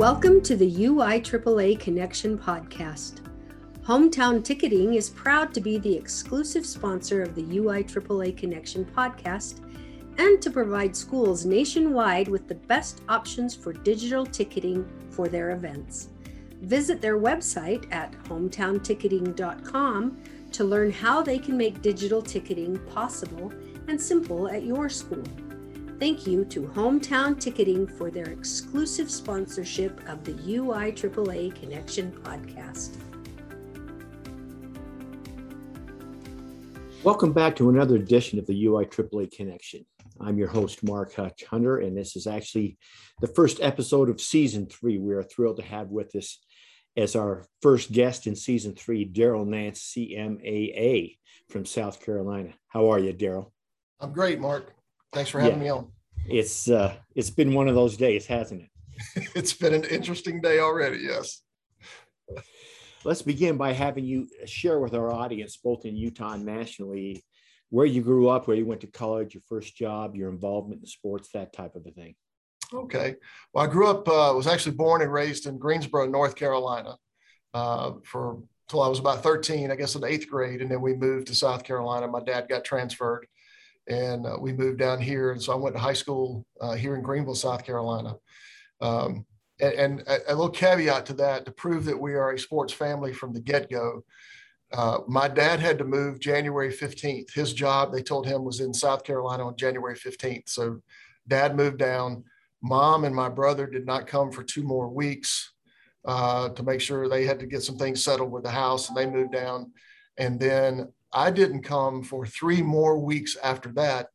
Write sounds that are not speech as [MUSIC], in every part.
Welcome to the UI AAA Connection podcast. Hometown Ticketing is proud to be the exclusive sponsor of the UI AAA Connection podcast and to provide schools nationwide with the best options for digital ticketing for their events. Visit their website at hometownticketing.com to learn how they can make digital ticketing possible and simple at your school. Thank you to Hometown Ticketing for their exclusive sponsorship of the UI AAA Connection podcast. Welcome back to another edition of the UI AAA Connection. I'm your host, Mark Hutch Hunter, and this is actually the first episode of season three. We are thrilled to have with us as our first guest in season three, Daryl Nance, CMAA from South Carolina. How are you, Daryl? I'm great, Mark. Thanks for having yeah. me on. It's uh, it's been one of those days, hasn't it? [LAUGHS] it's been an interesting day already. Yes. Let's begin by having you share with our audience, both in Utah and nationally, where you grew up, where you went to college, your first job, your involvement in sports, that type of a thing. Okay. Well, I grew up, uh, was actually born and raised in Greensboro, North Carolina, uh, for till I was about 13, I guess in eighth grade. And then we moved to South Carolina. My dad got transferred and uh, we moved down here. And so I went to high school uh, here in Greenville, South Carolina. Um, and, and a, a, little caveat to that to prove that we are a sports family from the get go. Uh, my dad had to move January 15th. His job, they told him, was in South Carolina on January 15th. So dad moved down. Mom and my brother did not come for two more weeks uh, to make sure they had to get some things settled with the house, and they moved down. And then I didn't come for three more weeks after that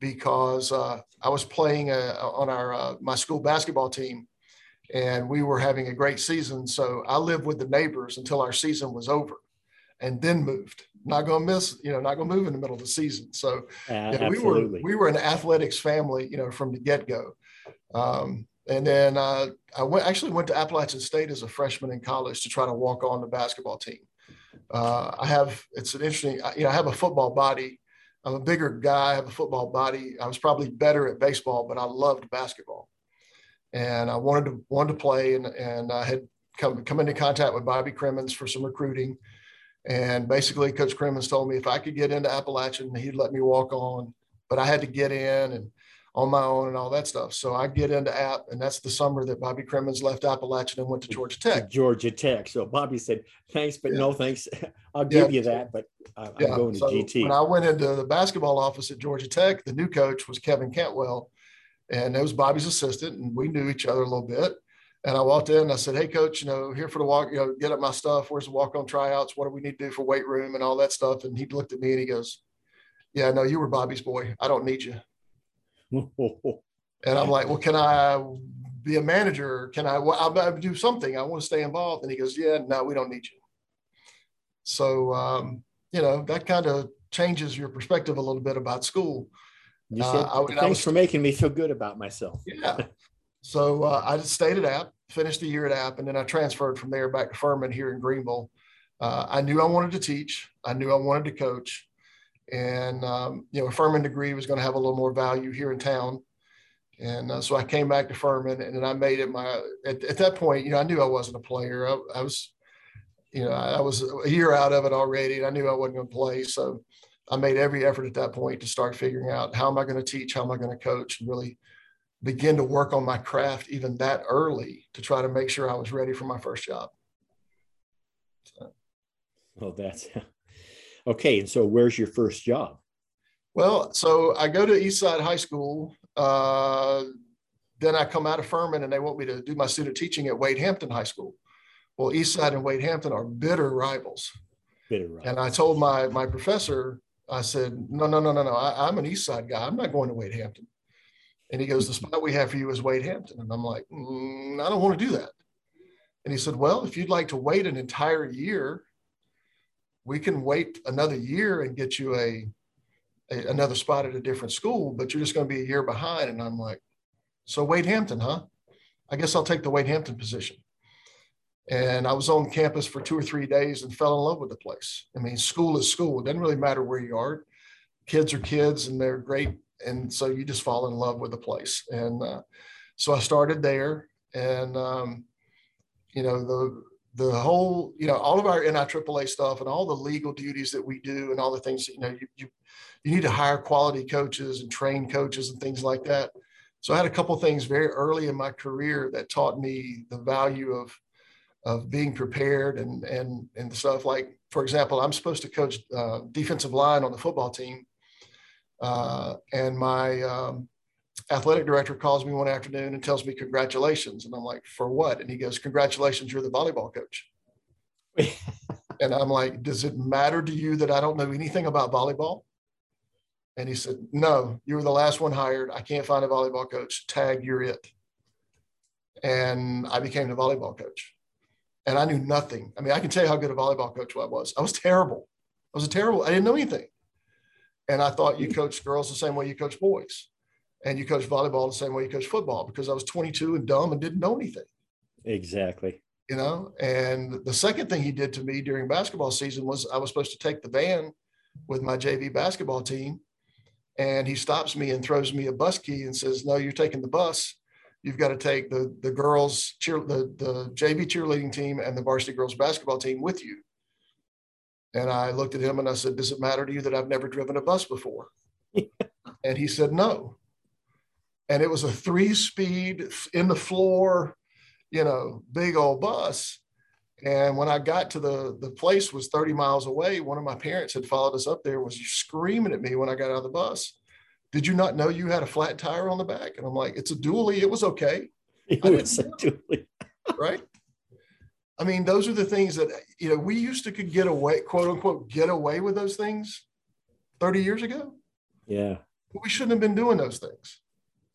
because uh, I was playing uh, on our uh, my school basketball team, and we were having a great season. So I lived with the neighbors until our season was over, and then moved. Not going to miss, you know, not going to move in the middle of the season. So yeah, we were we were an athletics family, you know, from the get go. Um, and then uh, I went actually went to Appalachian State as a freshman in college to try to walk on the basketball team. Uh, I have it's an interesting, you know, I have a football body. I'm a bigger guy. I have a football body. I was probably better at baseball, but I loved basketball, and I wanted to wanted to play. And and I had come come into contact with Bobby Cremins for some recruiting, and basically Coach Cremins told me if I could get into Appalachian, he'd let me walk on, but I had to get in and on my own and all that stuff. So I get into app, and that's the summer that Bobby Cremins left Appalachian and went to Georgia Tech. Georgia Tech. So Bobby said, "Thanks, but yeah. no thanks. [LAUGHS] I'll give yeah. you that, but I'm yeah. going to so GT." When I went into the basketball office at Georgia Tech, the new coach was Kevin Cantwell, and it was Bobby's assistant, and we knew each other a little bit. And I walked in and I said, Hey, coach, you know, here for the walk, you know, get up my stuff. Where's the walk on tryouts? What do we need to do for weight room and all that stuff? And he looked at me and he goes, Yeah, no, you were Bobby's boy. I don't need you. [LAUGHS] And I'm like, well, can I be a manager? Can I, well, I'll do something. I want to stay involved. And he goes, yeah, no, we don't need you. So, um, you know, that kind of changes your perspective a little bit about school. You said, uh, I, thanks I was, for making me feel good about myself. [LAUGHS] yeah. So uh, I stayed at App, finished the year at App, and then I transferred from there back to Furman here in Greenville. Uh, I knew I wanted to teach. I knew I wanted to coach. And, um, you know, a Furman degree was going to have a little more value here in town. And uh, so I came back to Furman and then I made it my, at, at that point, you know, I knew I wasn't a player. I, I, was, you know, I was a year out of it already and I knew I wasn't going to play. So I made every effort at that point to start figuring out how am I going to teach, how am I going to coach and really begin to work on my craft even that early to try to make sure I was ready for my first job. So. Well, that's okay. And so where's your first job? Well, so I go to Eastside High School uh, then I come out of Furman and they want me to do my student teaching at Wade Hampton High School. Well, Eastside and Wade Hampton are bitter rivals. Bitter rivals. And I told my my professor, I said, no, no, no, no, no. I, am an Eastside guy. I'm not going to Wade Hampton. And he goes, the spot we have for you is Wade Hampton. And I'm like, mm, I don't want to do that. And he said, well, if you'd like to wait an entire year, we can wait another year and get you a a, another spot at a different school, but you're just going to be a year behind. And I'm like, so Wade Hampton, huh? I guess I'll take the Wade Hampton position. And I was on campus for two or three days and fell in love with the place. I mean, school is school. It doesn't really matter where you are. Kids are kids and they're great. And so you just fall in love with the place. And uh, so I started there. And, um, you know, the, the whole, you know, all of our NIAAA stuff and all the legal duties that we do and all the things, you know, you, you, you need to hire quality coaches and train coaches and things like that. So I had a couple things very early in my career that taught me the value of, of being prepared and, and, and stuff like, for example, I'm supposed to coach uh, defensive line on the football team. Uh, and my um, athletic director calls me one afternoon and tells me congratulations. And i'm like for what? And he goes congratulations you're the volleyball coach. [LAUGHS] And i'm like does it matter to you that i don't know anything about volleyball? And he said no you were the last one hired. I can't find a volleyball coach. Tag you're it. And i became the volleyball coach. And i knew nothing. I mean i can tell you how good a volleyball coach i was. I was terrible. I was a terrible i didn't know anything. And i thought you hmm. coach girls the same way you coach boys and you coach volleyball the same way you coach football because I was 22 and dumb and didn't know anything. Exactly. You know, and the second thing he did to me during basketball season was I was supposed to take the van with my JV basketball team. And he stops me and throws me a bus key and says, No, you're taking the bus. You've got to take the, the girls, cheer, the, the JV cheerleading team and the varsity girls basketball team with you. And I looked at him and I said, Does it matter to you that I've never driven a bus before? [LAUGHS] and he said, No and it was a three speed in the floor, you know, big old bus. And when I got to the the place was 30 miles away, one of my parents had followed us up there, was screaming at me when I got out of the bus. Did you not know you had a flat tire on the back? And I'm like, it's a dually. It was okay. [LAUGHS] It was a dually. [LAUGHS] right. I mean, those are the things that you know we used to could get away, quote unquote, get away with those things 30 years ago. Yeah. We shouldn't have been doing those things.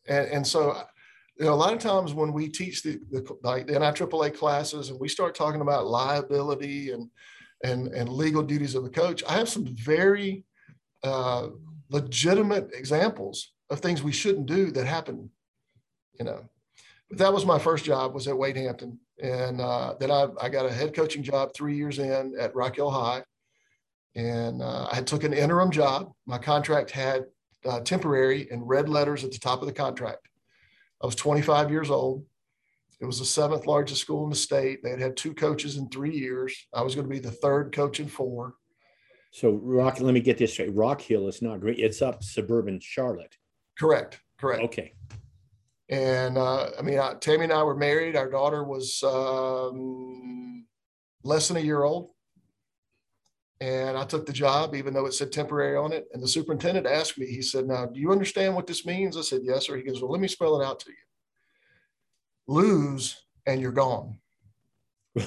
And, and so, you know, a lot of times when we teach the, the like the NIAAA classes and we start talking about liability and and and legal duties of a coach, I have some very uh, legitimate examples of things we shouldn't do that happen. You know, but that was my first job was at Wade Hampton, and uh, then I, I got a head coaching job three years in at Rock Hill High, and uh, I took an interim job. My contract had uh, temporary in red letters at the top of the contract. I was 25 years old. It was the seventh largest school in the state. They had had two coaches in three years. I was going to be the third coach in four. So Rock, let me get this straight. Rock Hill is not great. It's up suburban Charlotte. Correct. Correct. Okay. And uh, I mean, I, Tammy and I were married. Our daughter was um, less than a year old. And I took the job, even though it said temporary on it. And the superintendent asked me, he said, Now, do you understand what this means? I said, Yes, sir. He goes, Well, let me spell it out to you lose and you're gone. [LAUGHS]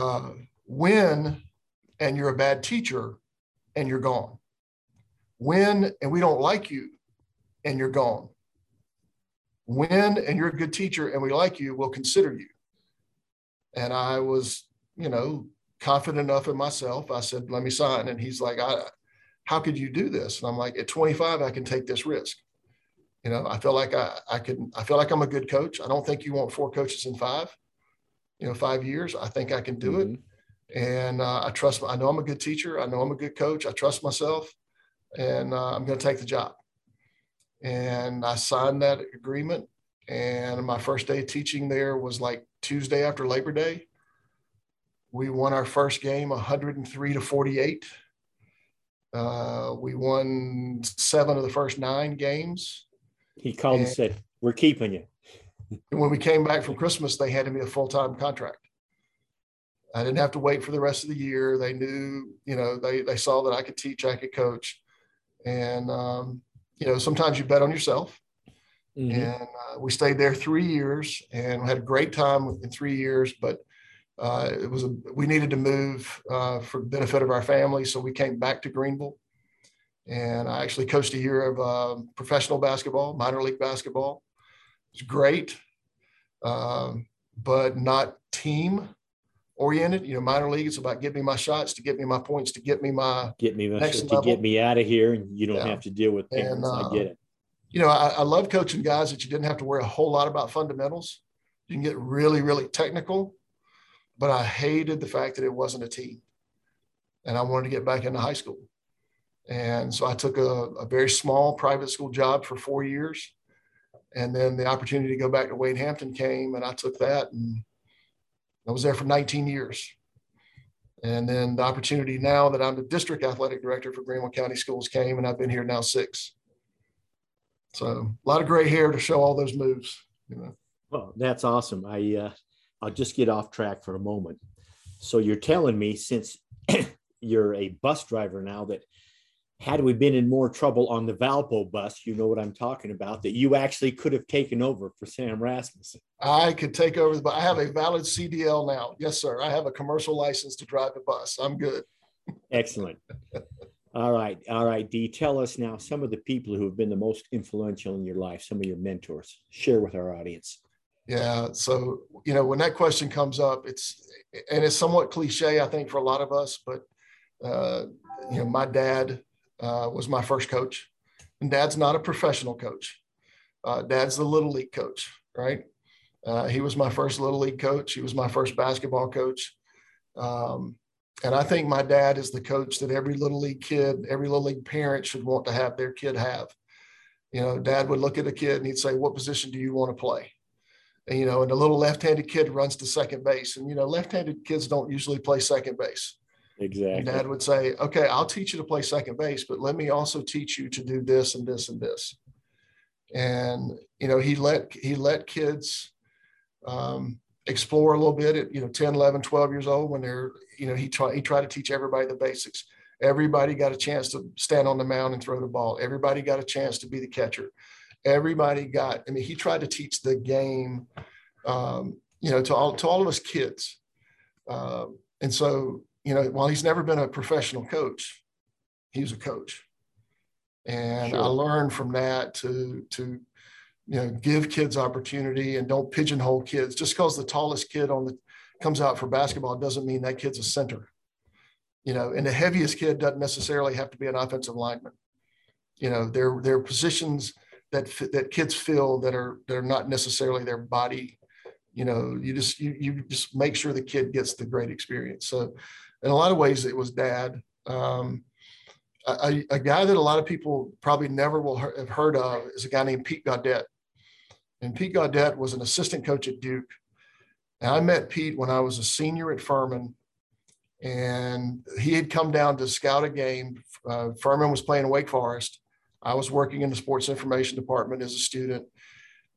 uh, win and you're a bad teacher and you're gone. Win and we don't like you and you're gone. Win and you're a good teacher and we like you, we'll consider you. And I was, you know, confident enough in myself. I said, let me sign. And he's like, I, how could you do this? And I'm like, at 25, I can take this risk. You know, I feel like I, I can, I feel like I'm a good coach. I don't think you want four coaches in five, you know, five years. I think I can do mm-hmm. it. And uh, I trust, I know I'm a good teacher. I know I'm a good coach. I trust myself and uh, I'm going to take the job. And I signed that agreement. And my first day teaching there was like Tuesday after Labor Day we won our first game 103 to 48. Uh, we won seven of the first nine games. He called and, and said, We're keeping you. [LAUGHS] And when we came back from Christmas, they handed me a full time contract. I didn't have to wait for the rest of the year. They knew, you know, they, they saw that I could teach, I could coach. And, um, you know, sometimes you bet on yourself. Mm-hmm. And uh, we stayed there three years and had a great time in three years. But uh, it was a, we needed to move uh, for the benefit of our family, so we came back to Greenville. And I actually coached a year of uh, professional basketball, minor league basketball. It was great, um, but not team oriented. You know, minor league is about get me my shots, to get me my points, to get me my get me my next to get me out of here, and you don't yeah. have to deal with parents. And, I get uh, it. You know, I, I love coaching guys that you didn't have to worry a whole lot about fundamentals. You can get really, really technical but I hated the fact that it wasn't a team. And I wanted to get back into high school. And so I took a, a very small private school job for four years. And then the opportunity to go back to Wade Hampton came, and I took that, and I was there for 19 years. And then the opportunity now that I'm the district athletic director for Greenville County Schools came, and I've been here now six. So a lot of gray hair to show all those moves. You know. Well, that's awesome. I uh, I'll just get off track for a moment. So you're telling me since [CLEARS THROAT] you're a bus driver now that had we been in more trouble on the Valpo bus, you know what I'm talking about, that you actually could have taken over for Sam Rasmussen. I could take over, but I have a valid CDL now. Yes, sir. I have a commercial license to drive the bus. I'm good. Excellent. [LAUGHS] All right. All right. D, tell us now some of the people who have been the most influential in your life, some of your mentors. Share with our audience. Yeah. So, you know, when that question comes up, it's, and it's somewhat cliche, I think, for a lot of us, but, uh, you know, my dad uh, was my first coach. And dad's not a professional coach. Uh, dad's the little league coach, right? Uh, he was my first little league coach. He was my first basketball coach. Um, and I think my dad is the coach that every little league kid, every little league parent should want to have their kid have. You know, dad would look at a kid and he'd say, What position do you want to play? And, you know, and the little left handed kid runs to second base. And, you know, left handed kids don't usually play second base. Exactly. And dad would say, Okay, I'll teach you to play second base, but let me also teach you to do this and this and this. And, you know, he let he let kids um, explore a little bit at you know 10 11 12 years old when they're you know he tried he tried to teach everybody the basics everybody got a chance to stand on the mound and throw the ball everybody got a chance to be the catcher everybody got i mean he tried to teach the game um, you know to all to all of us kids. Uh, and so you know while he's never been a professional coach he was a coach. And sure. i learned from that to to you know give kids opportunity and don't pigeonhole kids. Just because the tallest kid on the comes out for basketball doesn't mean that kid's a center. You know and the heaviest kid doesn't necessarily have to be an offensive lineman. You know their their positions that that kids feel that are that are not necessarily their body you know you just you, you just make sure the kid gets the great experience so in a lot of ways it was dad um, a, a, guy that a lot of people probably never will have heard of is a guy named Pete Gaudet. And Pete Gaudet was an assistant coach at Duke. And I met Pete when I was a senior at Furman. And he had come down to scout a game. Uh, Furman was playing Wake Forest. I was working in the sports information department as a student.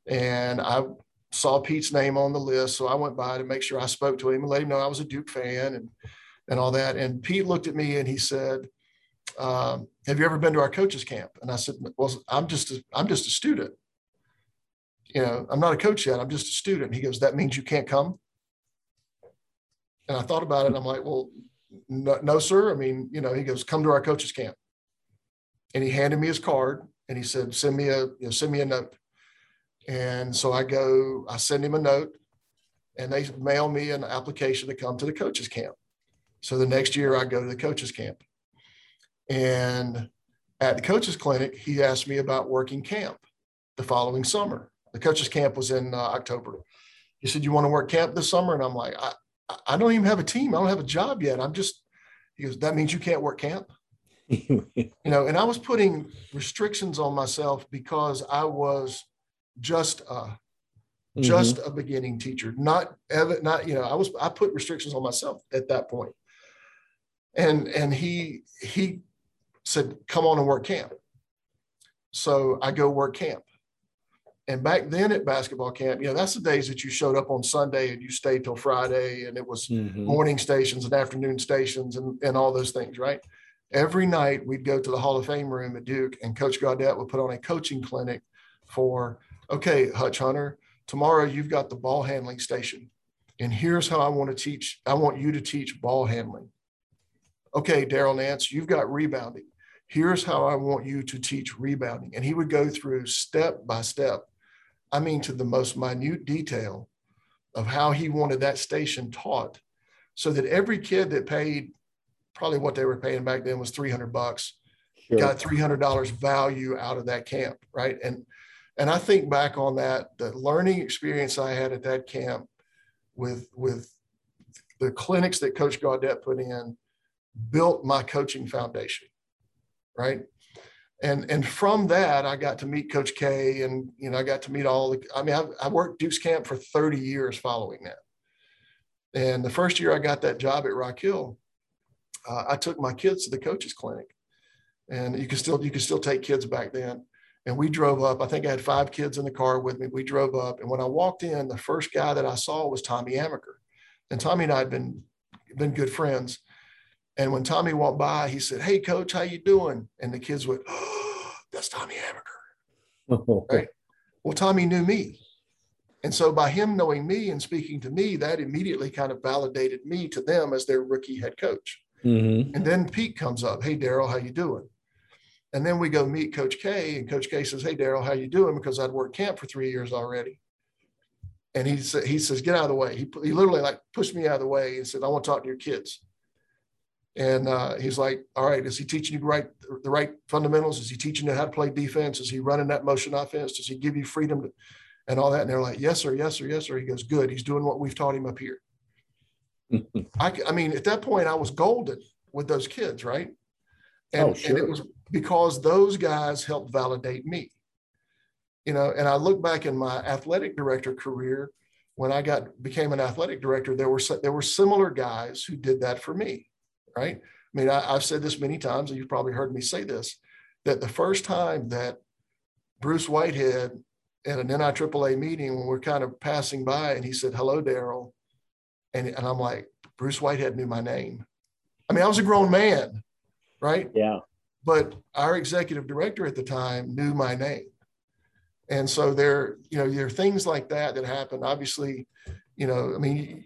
And I saw Pete's name on the list. So I went by to make sure I spoke to him and let him know I was a Duke fan and, and all that. And Pete looked at me and he said, um, have you ever been to our coaches camp? And I said, well, I'm just, a, I'm just a student you know, I'm not a coach yet. I'm just a student. He goes, that means you can't come. And I thought about it. I'm like, well, no, no, sir. I mean, you know, he goes, come to our coaches camp. And he handed me his card and he said, send me a, you know, send me a note. And so I go, I send him a note and they mail me an application to come to the coaches camp. So the next year I go to the coaches camp. And at the coaches clinic, he asked me about working camp the following summer. The coaches camp was in uh, October. He said, "You want to work camp this summer?" And I'm like, "I, I don't even have a team. I don't have a job yet. I'm just." He goes, "That means you can't work camp." [LAUGHS] you know, and I was putting restrictions on myself because I was just a mm-hmm. just a beginning teacher, not ever, not you know, I was I put restrictions on myself at that point. And and he he said, "Come on and work camp." So I go work camp and back then at basketball camp, you know, that's the days that you showed up on Sunday and you stayed till Friday, and it was mm-hmm. morning stations and afternoon stations and, and all those things, right? Every night we'd go to the Hall of Fame room at Duke, and Coach Gaudet would put on a coaching clinic for, okay, Hutch Hunter, tomorrow you've got the ball handling station. And here's how I want to teach. I want you to teach ball handling. Okay, Daryl Nance, you've got rebounding. Here's how I want you to teach rebounding. And he would go through step by step I mean, to the most minute detail of how he wanted that station taught so that every kid that paid probably what they were paying back then was 300 bucks sure. got $300 value out of that camp. Right. And, and I think back on that, the learning experience I had at that camp with, with the clinics that coach Gaudet put in built my coaching foundation. Right. and and from that I got to meet Coach K, and you know I got to meet all the. I mean, I, I worked Duke's camp for 30 years following that. And the first year I got that job at Rock Hill, uh, I took my kids to the coaches clinic, and you can still you can still take kids back then. And we drove up. I think I had five kids in the car with me. We drove up, and when I walked in, the first guy that I saw was Tommy Amaker, and Tommy and I had been been good friends. And when Tommy walked by, he said, "Hey, coach, how you doing?" And the kids went, "Oh, [GASPS] that's Tommy Amaker." [LAUGHS] right? Well, Tommy knew me. And so by him knowing me and speaking to me, that immediately kind of validated me to them as their rookie head coach. Mm-hmm. And then Pete comes up, "Hey, Daryl, how you doing?" And then we go meet Coach K, and Coach K says, "Hey, Daryl, how you doing?" Because I'd worked camp for three years already. And he said, "He says, get out of the way." He, he literally like pushed me out of the way and said, "I want to talk to your kids." And uh, he's like, "All right, is he teaching you right the right fundamentals? Is he teaching you how to play defense? Is he running that motion offense? Does he give you freedom to, and all that?" And they're like, "Yes, sir. Yes, sir. Yes, sir." He goes, "Good. He's doing what we've taught him up here." I, I mean, at that point, I was golden with those kids, right? And, oh, sure. and it was because those guys helped validate me. You know, and I look back in my athletic director career when I got became an athletic director, there were there were similar guys who did that for me, right? I mean, I, have said this many times, and you've probably heard me say this, that the first time that Bruce Whitehead at an NIAAA meeting when we're kind of passing by, and he said, "Hello, Daryl," and and I'm like, Bruce Whitehead knew my name. I mean, I was a grown man, right? Yeah. But our executive director at the time knew my name. And so there, you know, there are things like that that happen. Obviously, you know, I mean,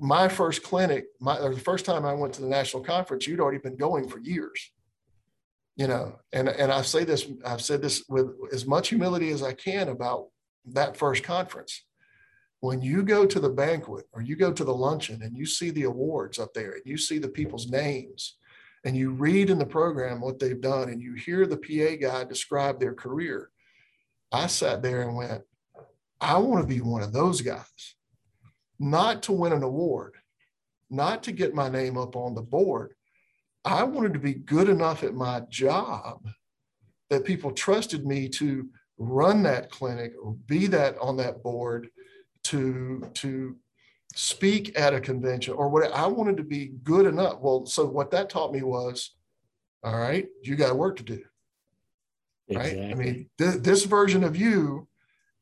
my first clinic, my or the first time I went to the national conference, you'd already been going for years. You know, and and I say this, I've said this with as much humility as I can about that first conference when you go to the banquet or you go to the luncheon and you see the awards up there and you see the people's names and you read in the program what they've done and you hear the PA guy describe their career, I sat there and went, I want to be one of those guys, not to win an award, not to get my name up on the board. I wanted to be good enough at my job that people trusted me to run that clinic or be that on that board to to speak at a convention or what I wanted to be good enough. Well, so what that taught me was, all right, you got work to do. Exactly. Right. I mean, th- this version of you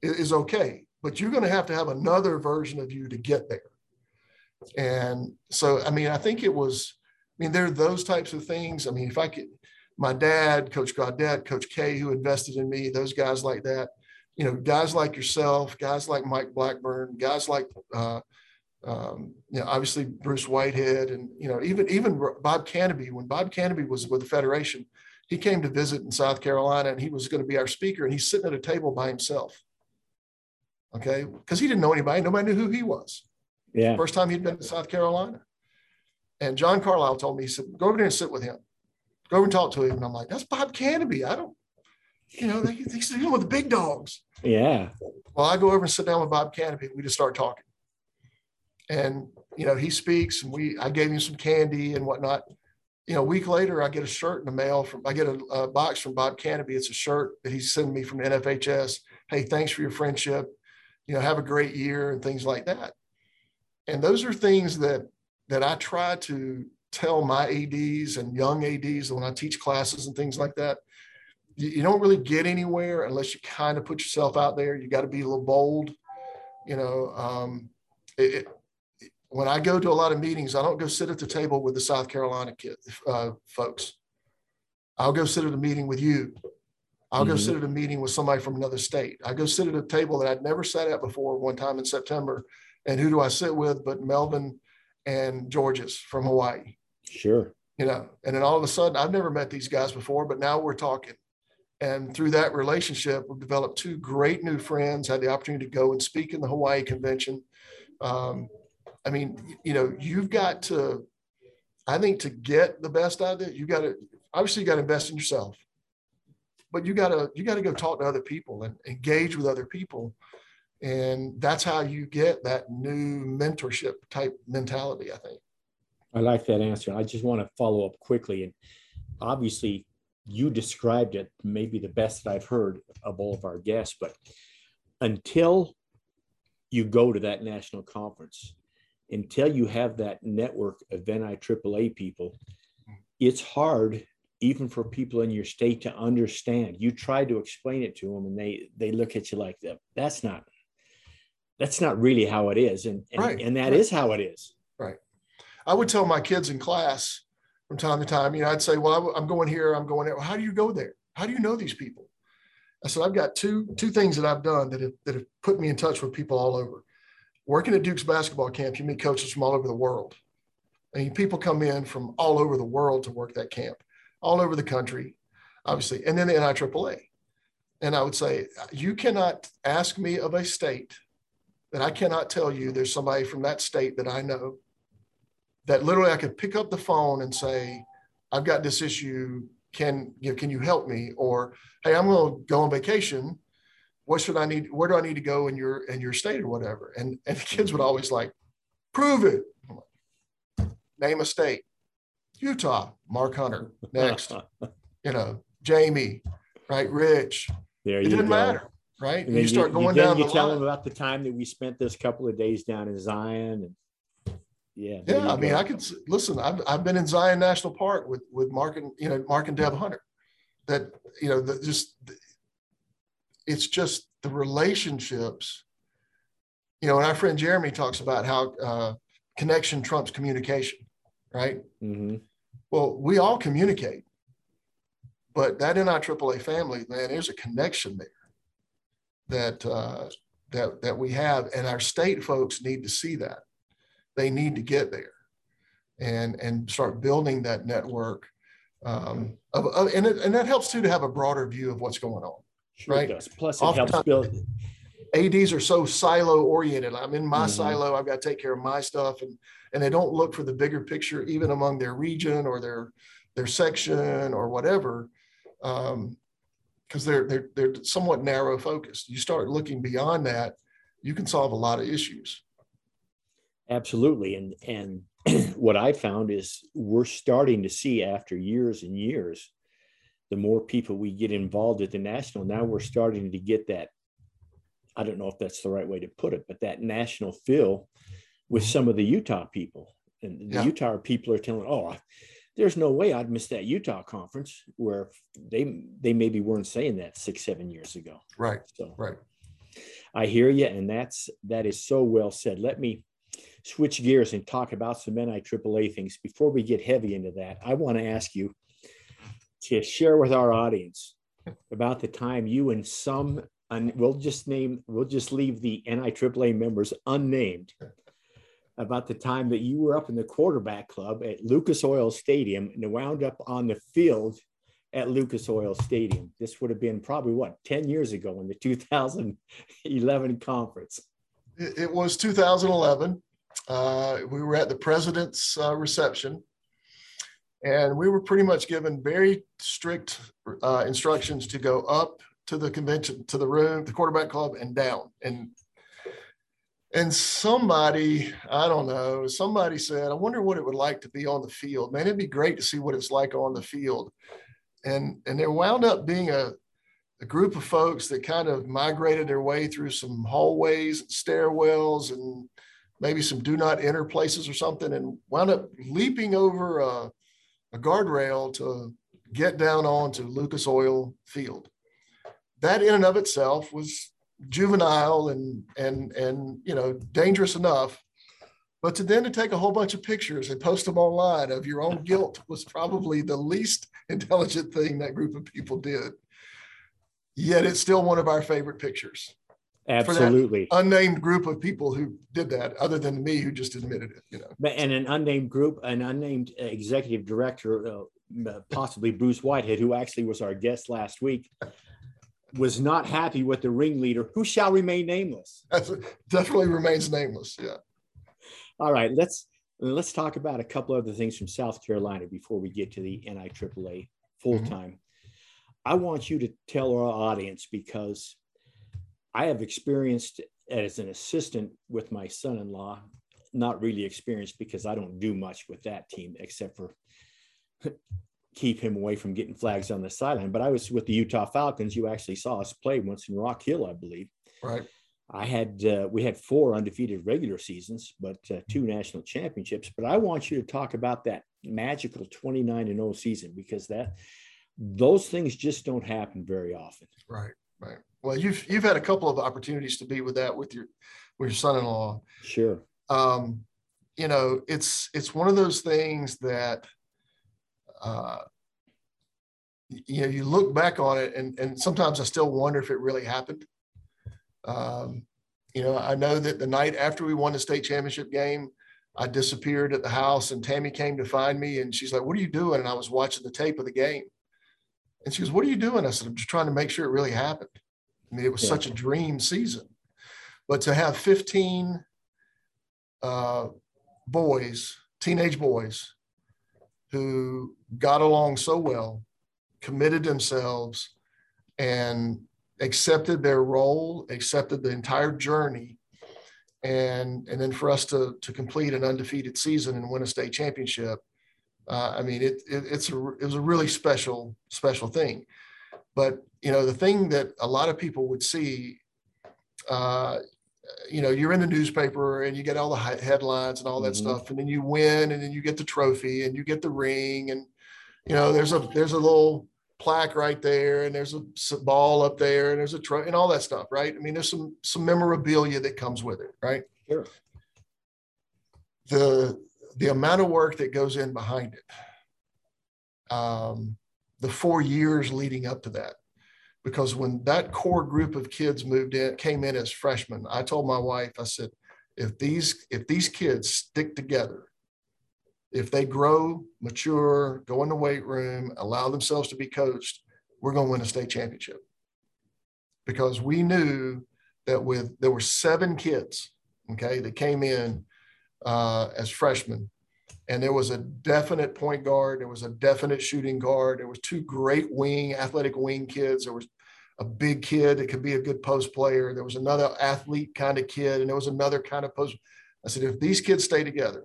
is, is okay, but you're going to have to have another version of you to get there. And so, I mean, I think it was, I mean, there are those types of things. I mean, if I could, my dad, Coach Gaudet, Coach K, who invested in me, those guys like that you know, guys like yourself, guys like Mike Blackburn, guys like, uh, um, you know, obviously Bruce Whitehead, and you know, even even Bob Kanaby. When Bob Kanaby was with the Federation, he came to visit in South Carolina, and he was going to be our speaker, and he's sitting at a table by himself. Okay, because he didn't know anybody. Nobody knew who he was. Yeah. First time he'd been to South Carolina. And John Carlisle told me, he said, go over there and sit with him. Go over and talk to him. And I'm like, that's Bob Kanaby. I don't, you know, they, they dealing with the big dogs. Yeah. Well, I go over and sit down with Bob Kanaby. We just start talking. And, you know, he speaks and we, I gave him some candy and whatnot. You know, a week later, I get a shirt in the mail from, I get a, a box from Bob Kanaby. It's a shirt that he's sending me from the NFHS. Hey, thanks for your friendship. You know, have a great year and things like that. And those are things that, that I try to tell my ADs and young ADs when I teach classes and things like that you don't really get anywhere unless you kind of put yourself out there. You got to be a little bold. You know, um, it, it, when I go to a lot of meetings, I don't go sit at the table with the South Carolina kid, uh, folks. I'll go sit at a meeting with you. I'll mm-hmm. go sit at a meeting with somebody from another state. I go sit at a table that I'd never sat at before one time in September. And who do I sit with but Melvin and Georges from Hawaii? Sure. You know, and then all of a sudden, I've never met these guys before, but now we're talking. And through that relationship, we've developed two great new friends, had the opportunity to go and speak in the Hawaii convention. Um, I mean, you know, you've got to, I think to get the best out of it, you got to, obviously you got to invest in yourself, but you got to, you got to go talk to other people and engage with other people. And that's how you get that new mentorship type mentality, I think. I like that answer. I just want to follow up quickly. And obviously, you described it maybe the best that I've heard of all of our guests, but until you go to that national conference, until you have that network of NIAAA people, it's hard even for people in your state to understand. You try to explain it to them and they they look at you like that. That's not that's not really how it is. And and, Right, and that right. is how it is. Right. I would tell my kids in class from time to time, you know, I'd say, well, I- I'm going here, I'm going there. Well, how do you go there? How do you know these people? I said, I've got two, two things that I've done that have, that have put me in touch with people all over. Working at Duke's basketball camp, you meet coaches from all over the world. And people come in from all over the world to work that camp, all over the country, obviously, and then the NIAAA. And I would say, you cannot ask me of a state that I cannot tell you there's somebody from that state that I know that literally I could pick up the phone and say, I've got this issue. Can you know, can you help me? Or hey, I'm going to go on vacation. What should I need? Where do I need to go in your in your state or whatever? And and the kids would always like, prove it. Like, Name a state. Utah. Mark Hunter. Next. [LAUGHS] you know, Jamie. Right. Rich. there It you didn't go. matter. Right. And you start going down. then down you the tell line. them about the time that we spent this couple of days down in Zion and yeah. Yeah, I mean. I could listen. I've I've been in Zion National Park with with Mark and you know Mark and Deb Hunter. That you know that just it's just the relationships. You know, and our friend Jeremy talks about how uh, connection trumps communication, right? Mhm. Well, we all communicate, but that in our NIAAA family, man, there's a connection there that uh, that that we have, and our state folks need to see that. They need to get there, and and start building that network. Um, of, of, and it, and that helps too to have a broader view of what's going on. Sure right. does. Plus it helps build ads are so silo oriented i'm in my Mhm. silo i've got to take care of my stuff and and they don't look for the bigger picture even among their region or their their section or whatever um because they're they're they're somewhat narrow focused you start looking beyond that you can solve a lot of issues Absolutely. And and [CLEARS THROAT] what I found is we're starting to see after years and years, the more people we get involved at the national, now we're starting to get that. I don't know if that's the right way to put it, but that national feel with some of the Utah people. And the Yeah. Utah people are telling, oh, I- there's no way I'd miss that Utah conference where they they maybe weren't saying that six, seven years ago. right So right I hear you, and that's that is so well said. Let me switch gears and talk about some NIAAA things. Before we get heavy into that, I want to ask you to share with our audience about the time you and some, and we'll just name, we'll just leave the NIAAA members unnamed, about the time that you were up in the quarterback club at Lucas Oil Stadium and wound up on the field at Lucas Oil Stadium. This would have been probably what, 10 years ago in the 2011 conference. it, was 2011 uh, we were at the president's uh, reception. And we were pretty much given very strict uh, instructions to go up to the convention to the room the quarterback club and down. And and somebody i don't know somebody said i wonder what it would like to be on the field. Man it'd be great to see what it's like on the field. And and there wound up being a a group of folks that kind of migrated their way through some hallways stairwells and maybe some do not enter places or something and wound up leaping over a, a guardrail to get down onto Lucas Oil Field. That in and of itself was juvenile and and and you know dangerous enough. But to then to take a whole bunch of pictures and post them online of your own guilt [LAUGHS] was probably the least intelligent thing that group of people did. Yet it's still one of our favorite pictures. Absolutely. Unnamed group of people who did that, other than me, who just admitted it. You know, And an unnamed group, an unnamed uh, executive director, uh, possibly Bruce Whitehead, who actually was our guest last week, was not happy with the ringleader, who shall remain nameless. That's, definitely remains nameless. Yeah. All right, let's let's talk about a couple other things from South Carolina before we get to the NIAAA full time. I want you to tell our audience because I have experienced as an assistant with my son-in-law, not really experienced because I don't do much with that team except for [LAUGHS] keep him away from getting flags on the sideline. But I was with the Utah Falcons. You actually saw us play once in Rock Hill, I believe. Right. I had uh, we had four undefeated regular seasons, but uh, two national championships. But I want you to talk about that magical 29 and 0 season because that those things just don't happen very often. Right, right. Well, you've you've had a couple of opportunities to be with that with your with your son-in-law. Sure. Um, you know, it's it's one of those things that uh, you know you look back on it, and and sometimes I still wonder if it really happened. Um, you know, I know that the night after we won the state championship game, I disappeared at the house, and Tammy came to find me, and she's like, "What are you doing?" And I was watching the tape of the game, and she goes, "What are you doing?" I said, "I'm just trying to make sure it really happened." I mean, it was yeah. such a dream season, but to have 15 uh, boys, teenage boys, who got along so well, committed themselves, and accepted their role, accepted the entire journey, and and then for us to to complete an undefeated season and win a state championship, uh, I mean it, it it's a it was a really special special thing. But you know the thing that a lot of people would see, uh, you know, you're in the newspaper and you get all the headlines and all that mm-hmm. stuff, and then you win, and then you get the trophy and you get the ring, and you know there's a there's a little plaque right there, and there's a ball up there, and there's a truck, and all that stuff, right? I mean, there's some some memorabilia that comes with it, right? Sure. The the amount of work that goes in behind it, um, the four years leading up to that, because when that core group of kids moved in, came in as freshmen, I told my wife, I said, if these if these kids stick together if they grow, mature, go in the weight room, allow themselves to be coached, we're going to win a state championship. Because we knew that with there were seven kids, okay, that came in uh, as freshmen, and there was a definite point guard, there was a definite shooting guard, there was two great wing, athletic wing kids, there was a big kid that could be a good post player, there was another athlete kind of kid, and there was another kind of post. I said, if these kids stay together,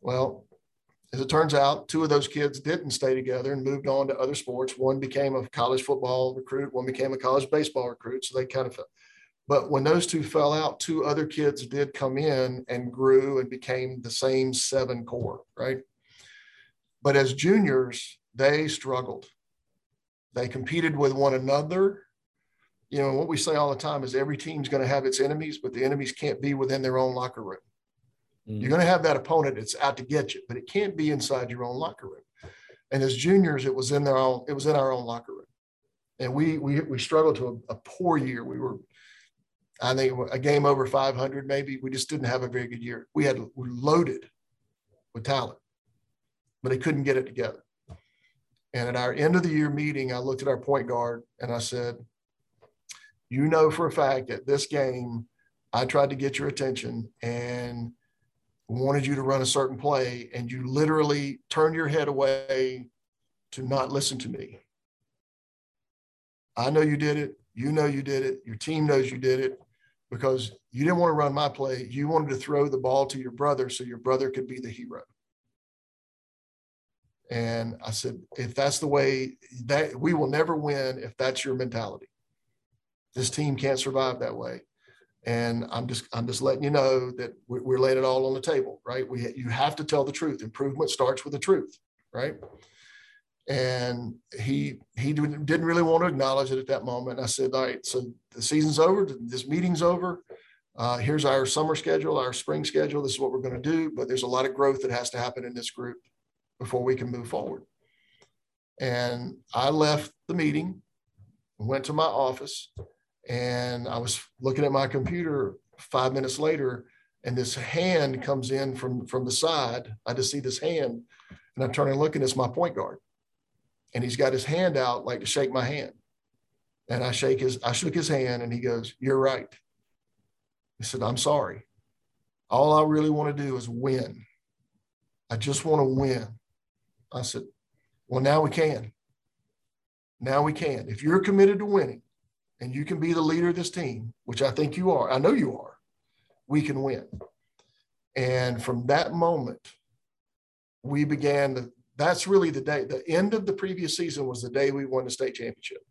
well, as it turns out, two of those kids didn't stay together and moved on to other sports. One became a college football recruit, one became a college baseball recruit. So they kind of, but when those two fell out, two other kids did come in and grew and became the same seven core, right? But as juniors, they struggled. They competed with one another. You know, what we say all the time is every team's going to have its enemies, but the enemies can't be within their own locker room. Mm-hmm. You're going to have that opponent that's out to get you, but it can't be inside your own locker room. And as juniors, it was in their own, it was in our own locker room. And we we we struggled to a, a poor year. We were, I think, a game over 500 maybe. We just didn't have a very good year. We had loaded with talent, but they couldn't get it together. And at our end of the year meeting, I looked at our point guard and I said, "You know for a fact that this game, I tried to get your attention, and wanted you to run a certain play and you literally turned your head away to not listen to me. I know you did it. You know you did it. Your team knows you did it because you didn't want to run my play. You wanted to throw the ball to your brother so your brother could be the hero. And I said, if that's the way that we will never win if that's your mentality. This team can't survive that way. And I'm just I'm just letting you know that we're laying it all on the table, right? We you have to tell the truth. Improvement starts with the truth, right? And he he didn't really want to acknowledge it at that moment. I said, all right, so the season's over. This meeting's over. Uh, here's our summer schedule, our spring schedule. This is what we're going to do. But there's a lot of growth that has to happen in this group before we can move forward. And I left the meeting, went to my office, and I was looking at my computer five minutes later, and this hand comes in from, from the side. I just see this hand, and I turn and look, and it's my point guard. And he's got his hand out like to shake my hand. And I shake his, I shook his hand, and he goes, You're right. He said, I'm sorry. All I really want to do is win. I just want to win. I said, Well, now we can. Now we can. If you're committed to winning, and you can be the leader of this team, which I think you are, I know you are, we can win. And from that moment, we began the, that's really the day. The end of the previous season was the day we won the state championship.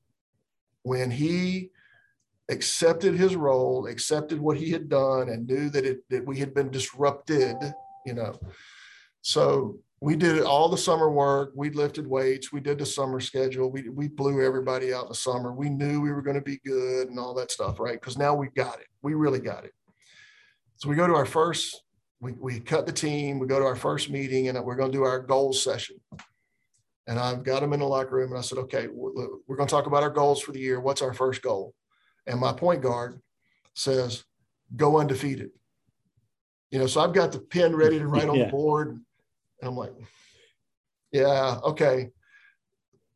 When he accepted his role, accepted what he had done, and knew that it that we had been disrupted, you know. So we did all the summer work. We lifted weights. We did the summer schedule. We we blew everybody out in the summer. We knew we were going to be good and all that stuff, right? Because now we got it. We really got it. So we go to our first. We we cut the team. We go to our first meeting, and we're going to do our goals session. And I've got them in the locker room, and I said, okay, we're going to talk about our goals for the year. What's our first goal? And my point guard says, go undefeated. You know, so I've got the pen ready to write on yeah. the board and I'm like, yeah, okay.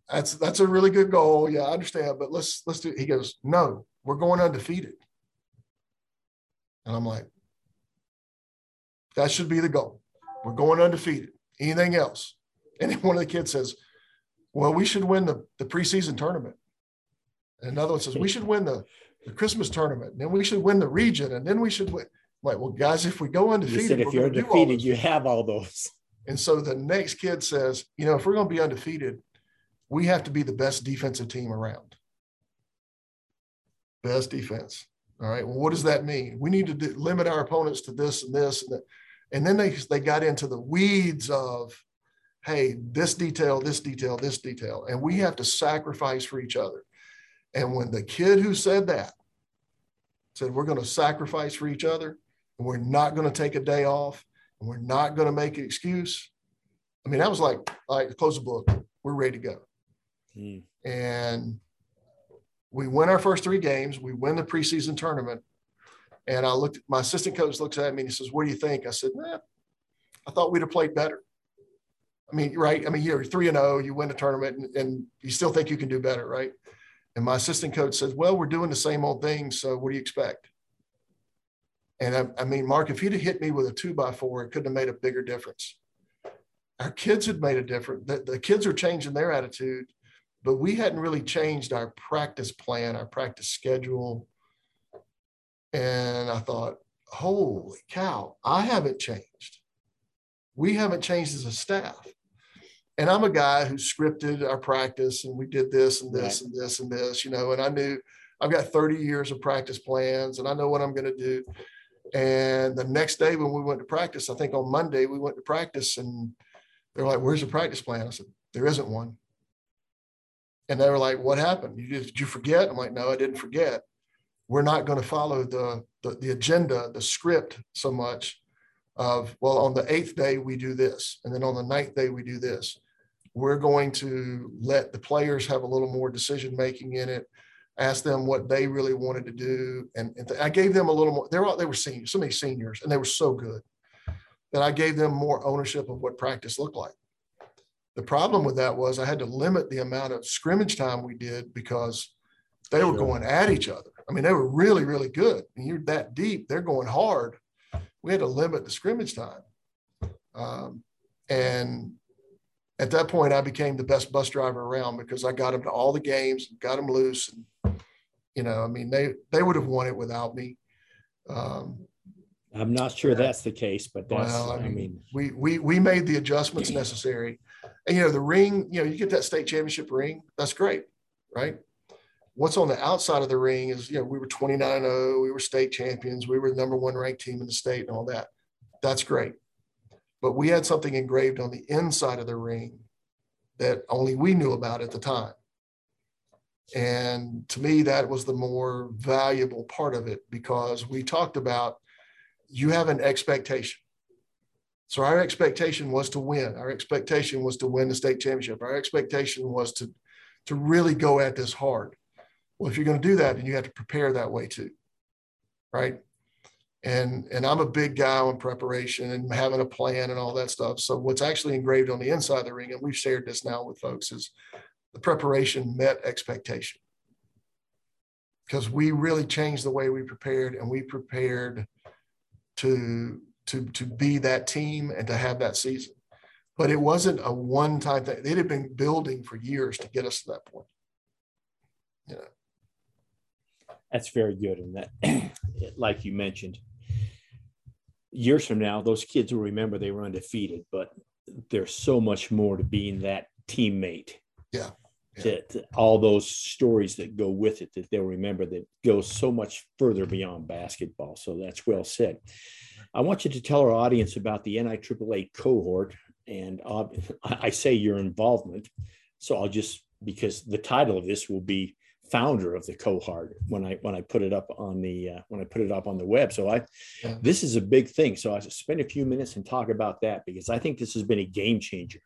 That's that's a really good goal. Yeah, I understand, but let's let's do. He goes, no, we're going undefeated. And I'm like, that should be the goal. We're going undefeated. Anything else? [LAUGHS] And then one of the kids says, well, we should win the, the preseason tournament. And another one says, we should win the, the Christmas tournament. And then we should win the region. And then we should win. I'm like, well, guys, if we go undefeated, you said if you're defeated, you have all those. And so the next kid says, you know, if we're going to be undefeated, we have to be the best defensive team around. Best defense. All right. Well, what does that mean? We need to do, limit our opponents to this and this and that. And then they they got into the weeds of, hey, this detail, this detail, this detail, and we have to sacrifice for each other. And when the kid who said that said we're going to sacrifice for each other, and we're not going to take a day off, and we're not going to make an excuse. I mean, that was like, like close the book. We're ready to go. Hmm. And we win our first three games. We win the preseason tournament. And I looked, at my assistant coach looks at me and he says, What do you think? I said, Nah, I thought we'd have played better. I mean, right. I mean, you're three and oh, you win the tournament and, and, you still think you can do better, right? And my assistant coach says, Well, we're doing the same old thing. So what do you expect? And I, I mean, Mark, if he'd have hit me with a two by four, it couldn't have made a bigger difference. Our kids had made a difference. The, the kids are changing their attitude, but we hadn't really changed our practice plan, our practice schedule. And I thought, holy cow, I haven't changed. We haven't changed as a staff. And I'm a guy who scripted our practice and we did this and this right. and this and this, you know, and I knew I've got 30 years of practice plans and I know what I'm going to do. And the next day when we went to practice, I think on Monday we went to practice and they're like, "Where's the practice plan?" I said, "There isn't one." And they were like, "What happened? You did, did you forget?" I'm like, "No, I didn't forget. We're not going to follow the, the the agenda, the script so much of well, on the eighth day we do this, and then on the ninth day we do this. We're going to let the players have a little more decision making in it asked them what they really wanted to do. And, and I gave them a little more, they were, they were seniors, so many seniors, and they were so good that I gave them more ownership of what practice looked like. The problem with that was I had to limit the amount of scrimmage time we did because they were going at each other. I mean, they were really, really good. And you're that deep, they're going hard. We had to limit the scrimmage time. Um, and at that point, I became the best bus driver around because I got them to all the games, got them loose, and you know, I mean, they they would have won it without me. Um, I'm not sure that's the case, but that's. Well, I mean, I mean, we we we made the adjustments necessary, and you know, the ring. You know, you get that state championship ring. That's great, right? What's on the outside of the ring is, you know, we were 29 0, we were state champions, we were the number one ranked team in the state, and all that. That's great, but we had something engraved on the inside of the ring that only we knew about at the time. And to me, that was the more valuable part of it because we talked about you have an expectation. So our expectation was to win. Our expectation was to win the state championship. Our expectation was to, to really go at this hard. Well, if you're going to do that, then you have to prepare that way too. Right. And and I'm a big guy on preparation and having a plan and all that stuff. So what's actually engraved on the inside of the ring, and we've shared this now with folks, is the preparation met expectation because we really changed the way we prepared and we prepared to to to be that team and to have that season but it wasn't a one time thing it had been building for years to get us to that point you know that's very good and that [CLEARS THROAT] like you mentioned years from now those kids will remember they were undefeated but there's so much more to being that teammate. Yeah. yeah. To, to all those stories that go with it that they'll remember that goes so much further beyond basketball. So that's well said. I want you to tell our audience about the NIAAA cohort and uh, [LAUGHS] I say your involvement. So I'll just because the title of this will be founder of the cohort when I when I put it up on the uh, when I put it up on the web. So I yeah. this is a big thing. So I spend a few minutes and talk about that because I think this has been a game changer.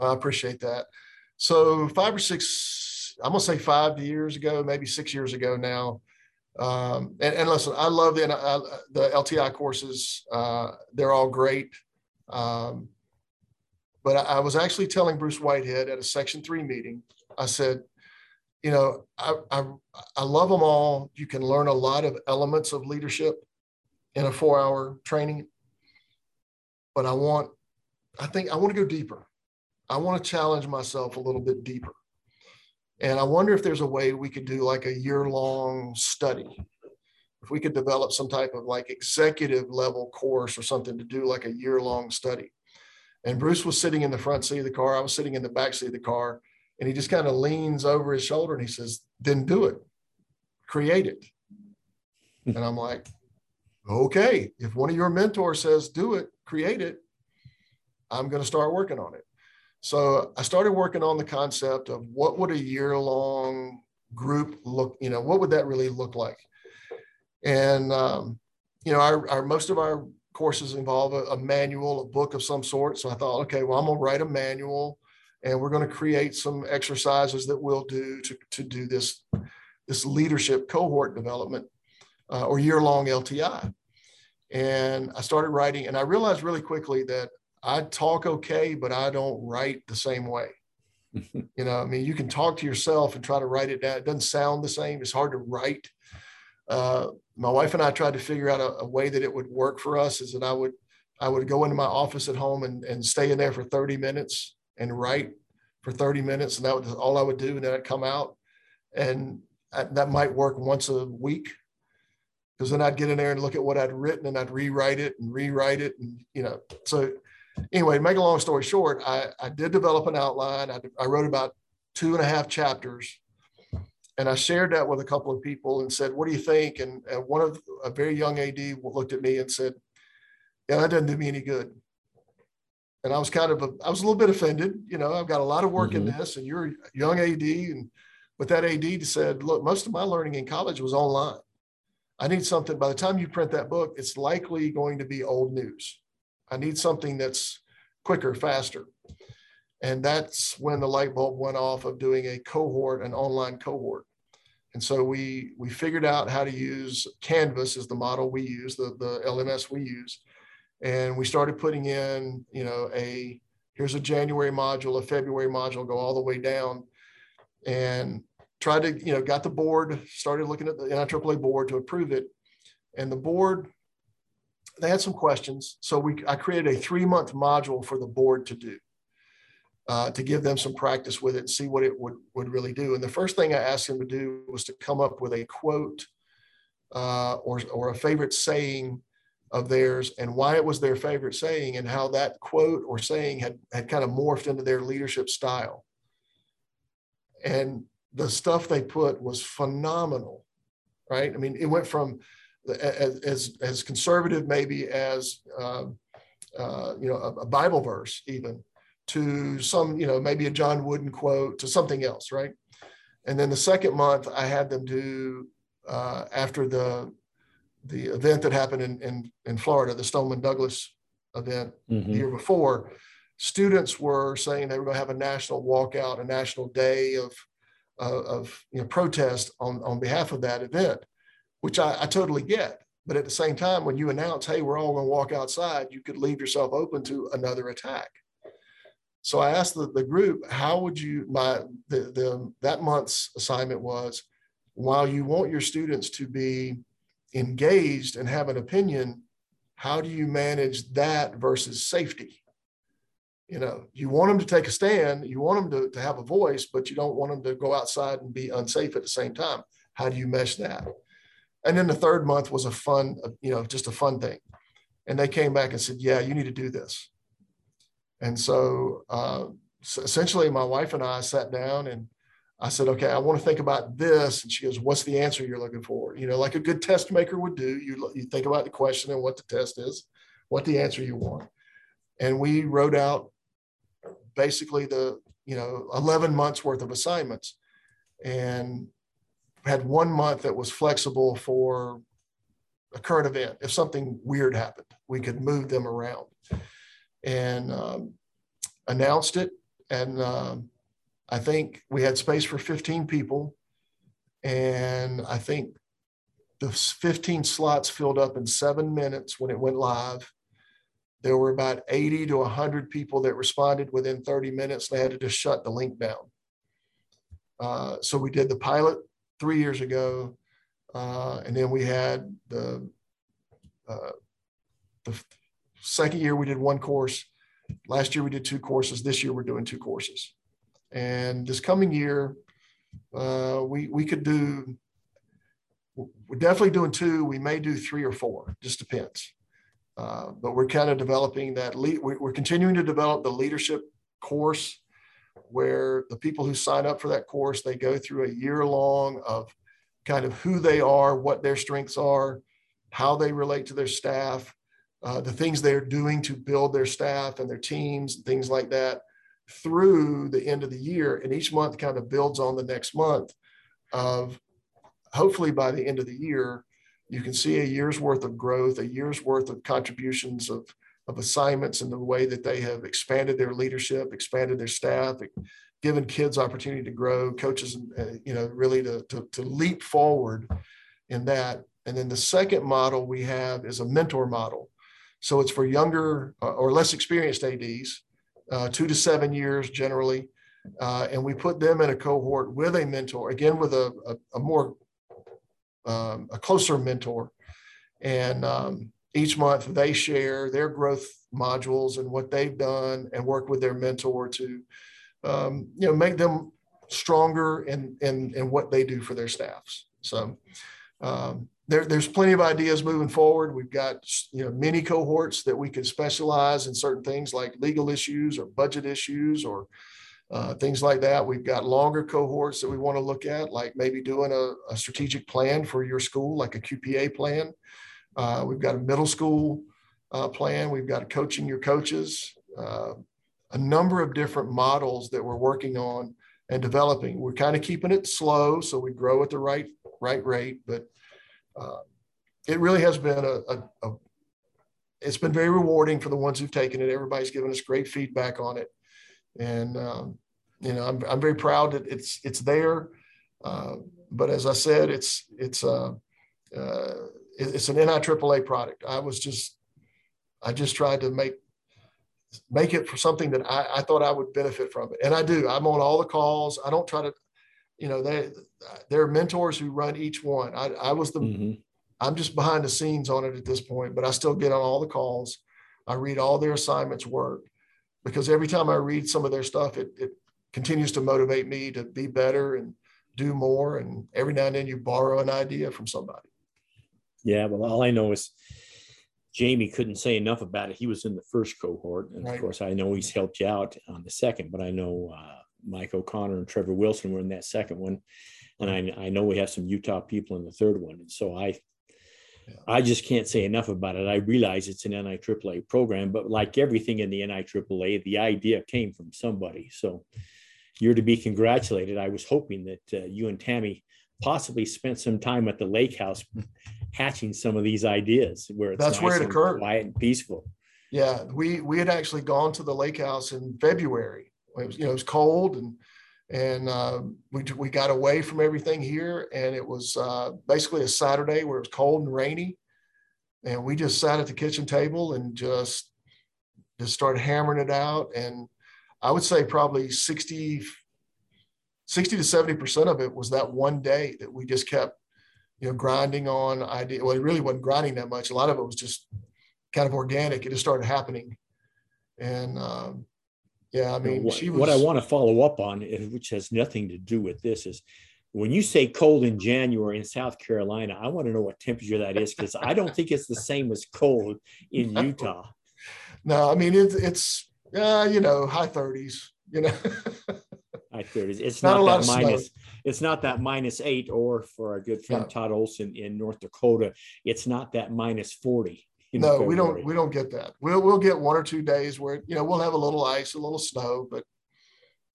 I appreciate that. So five or six, I'm gonna say five years ago, maybe six years ago now. Um, and, and, listen, I love the the LTI courses. Uh, they're all great. Um, but I, I was actually telling Bruce Whitehead at a Section Three meeting. I said, you know, I, I, I love them all. You can learn a lot of elements of leadership in a four hour training. But I want, I think I want to go deeper. I want to challenge myself a little bit deeper. And I wonder if there's a way we could do like a year long study. If we could develop some type of like executive level course or something to do like a year long study. And Bruce was sitting in the front seat of the car. I was sitting in the back seat of the car. And he just kind of leans over his shoulder and he says, Then do it, create it. and I'm like, Okay, if one of your mentors says, Do it, create it, I'm going to start working on it. So I started working on the concept of what would a year long group look, you know, what would that really look like? And, um, you know, our, our most of our courses involve a, a, manual, a book of some sort. So I thought, okay, well, I'm going to write a manual and we're going to create some exercises that we'll do to, to do this, this leadership cohort development uh, or year long LTI. And I started writing, and I realized really quickly that I talk okay, but I don't write the same way. [LAUGHS] you know, I mean, you can talk to yourself and try to write it down. It doesn't sound the same. It's hard to write. Uh, my wife and I tried to figure out a, a, way that it would work for us. Is that I would I would go into my office at home and, and stay in there for 30 minutes and write for 30 minutes. And that was all I would do. And then I'd come out and that might work once a week. Because then I'd get in there and look at what I'd written and I'd rewrite it and rewrite it. And, you know, so anyway, make a long story short, I, I did develop an outline. I, I wrote about two and a half chapters. And I shared that with a couple of people and said, What do you think? And, and one of a very young AD looked at me and said, Yeah, that doesn't do me any good and I was kind of a, I was a little bit offended. You know, I've got a lot of work mm-hmm. in this, and you're a young AD, and but that AD said, look, most of my learning in college was online. I need something. By the time you print that book, it's likely going to be old news. I need something that's quicker, faster. And that's when the light bulb went off of doing a cohort, an online cohort. And so we we figured out how to use Canvas as the model we use, the, the LMS we use and we started putting in you know a here's a january module a february module go all the way down. And tried to you know got the board started looking at the NIAAA board to approve it. And the board they had some questions. So we i created a three month module for the board to do uh, to give them some practice with it and see what it would, would really do. And the first thing i asked them to do was to come up with a quote uh, or, or a favorite saying of theirs and why it was their favorite saying and how that quote or saying had, had kind of morphed into their leadership style. And the stuff they put was phenomenal, right? I mean, it went from as, as, conservative maybe as, uh, uh, you know, a, a Bible verse even to some, you know, maybe a John Wooden quote to something else, right? And then the second month, I had them do uh, after the the event that happened in, in, in Florida, the Stoneman Douglas event mm-hmm. the year before, students were saying they were going to have a national walkout, a national day of, uh, of you know, protest on, on behalf of that event, which I, I totally get. But at the same time, when you announce, hey, we're all going to walk outside, you could leave yourself open to another attack. So I asked the, the group, how would you, my, the, the, that month's assignment was, while you want your students to be engaged and have an opinion, how do you manage that versus safety? You know, you want them to take a stand, you want them to, to have a voice, but you don't want them to go outside and be unsafe at the same time. How do you mesh that? And then the third month was a fun, you know, just a fun thing. And they came back and said, Yeah, you need to do this. And so, uh, so essentially, my wife and I sat down and I said, okay, I want to think about this. And she goes, what's the answer you're looking for? You know, like a good test maker would do. You, you think about the question and what the test is, what the answer you want. And we wrote out basically the, you know, 11 months worth of assignments and had one month that was flexible for a current event. If something weird happened, we could move them around and um, announced it. And um, I think we had space for 15 people. And I think the 15 slots filled up in seven minutes when it went live. There were about 80 to 100 people that responded within 30 minutes. They had to just shut the link down. Uh, so we did the pilot three years ago. Uh, and then we had the, uh, the second year we did one course. Last year we did two courses. This year we're doing two courses. And this coming year, uh, we we could do. We're definitely doing two. We may do three or four. Just depends. Uh, but we're kind of developing that. Lead, we're continuing to develop the leadership course, where the people who sign up for that course they go through a year long of kind of who they are, what their strengths are, how they relate to their staff, uh, the things they're doing to build their staff and their teams, things like that through the end of the year. And each month kind of builds on the next month of hopefully by the end of the year, you can see a year's worth of growth, a year's worth of contributions of, of assignments and the way that they have expanded their leadership, expanded their staff, given kids opportunity to grow, coaches, uh, you know, really to, to, to leap forward in that. And then the second model we have is a mentor model. So it's for younger uh, or less experienced ADs uh, two to seven years generally. Uh, and we put them in a cohort with a mentor, again, with a, a, a more, um, a closer mentor. And um, each month they share their growth modules and what they've done and work with their mentor to, um, you know, make them stronger in, in, in what they do for their staffs. So um, there, there's plenty of ideas moving forward. We've got you know many cohorts that we can specialize in certain things like legal issues or budget issues or uh, things like that. We've got longer cohorts that we want to look at, like maybe doing a, a strategic plan for your school, like a QPA plan. Uh, we've got a middle school uh, plan. We've got coaching your coaches. Uh, a number of different models that we're working on and developing. We're kind of keeping it slow so we grow at the right right rate, but uh, it really has been a, a, a, it's been very rewarding for the ones who've taken it. Everybody's given us great feedback on it, and um, you know I'm, I'm very proud that it's it's there. Uh, but as I said, it's it's uh, uh, it's an NIAAA product. I was just I just tried to make make it for something that I, I thought I would benefit from it, and I do. I'm on all the calls. I don't try to you know, they there are mentors who run each one. I, I was the mm-hmm. I'm just behind the scenes on it at this point, but I still get on all the calls. I read all their assignments work because every time I read some of their stuff, it, it continues to motivate me to be better and do more. And every now and then you borrow an idea from somebody. Yeah, well, all I know is Jamie couldn't say enough about it. He was in the first cohort, and right. of course, I know he's helped you out on the second. But I know uh, Mike O'Connor and Trevor Wilson were in that second one. And I, I know we have some Utah people in the third one. And so I, yeah. I just can't say enough about it. I realize it's an NIAAA program, but like everything in the NIAAA, the idea came from somebody. So you're to be congratulated. I was hoping that uh, you and Tammy possibly spent some time at the lake house hatching some of these ideas where that's nice where it occurred quiet and peaceful yeah we we had actually gone to the lake house in february it was, you know, it was cold and and uh, we we got away from everything here, and it was uh, basically a Saturday where it was cold and rainy, and we just sat at the kitchen table and just just started hammering it out. And I would say probably 60, 60 to 70 percent of it was that one day that we just kept, you know, grinding on idea. Well, it really wasn't grinding that much. A lot of it was just kind of organic. It just started happening, and um, yeah, I mean, what, was... what I want to follow up on, which has nothing to do with this, is when you say cold in January in South Carolina, I want to know what temperature that is because I don't think it's the same as cold in Utah. No, I mean it's it's uh, you know, high 30s, you know. [LAUGHS] high 30s. It's not, not that minus, it's not that minus eight, or for our good friend Todd Olson in North Dakota, it's not that minus 40. No, we don't we don't get that. We'll we'll get one or two days where you know we'll have a little ice, a little snow, but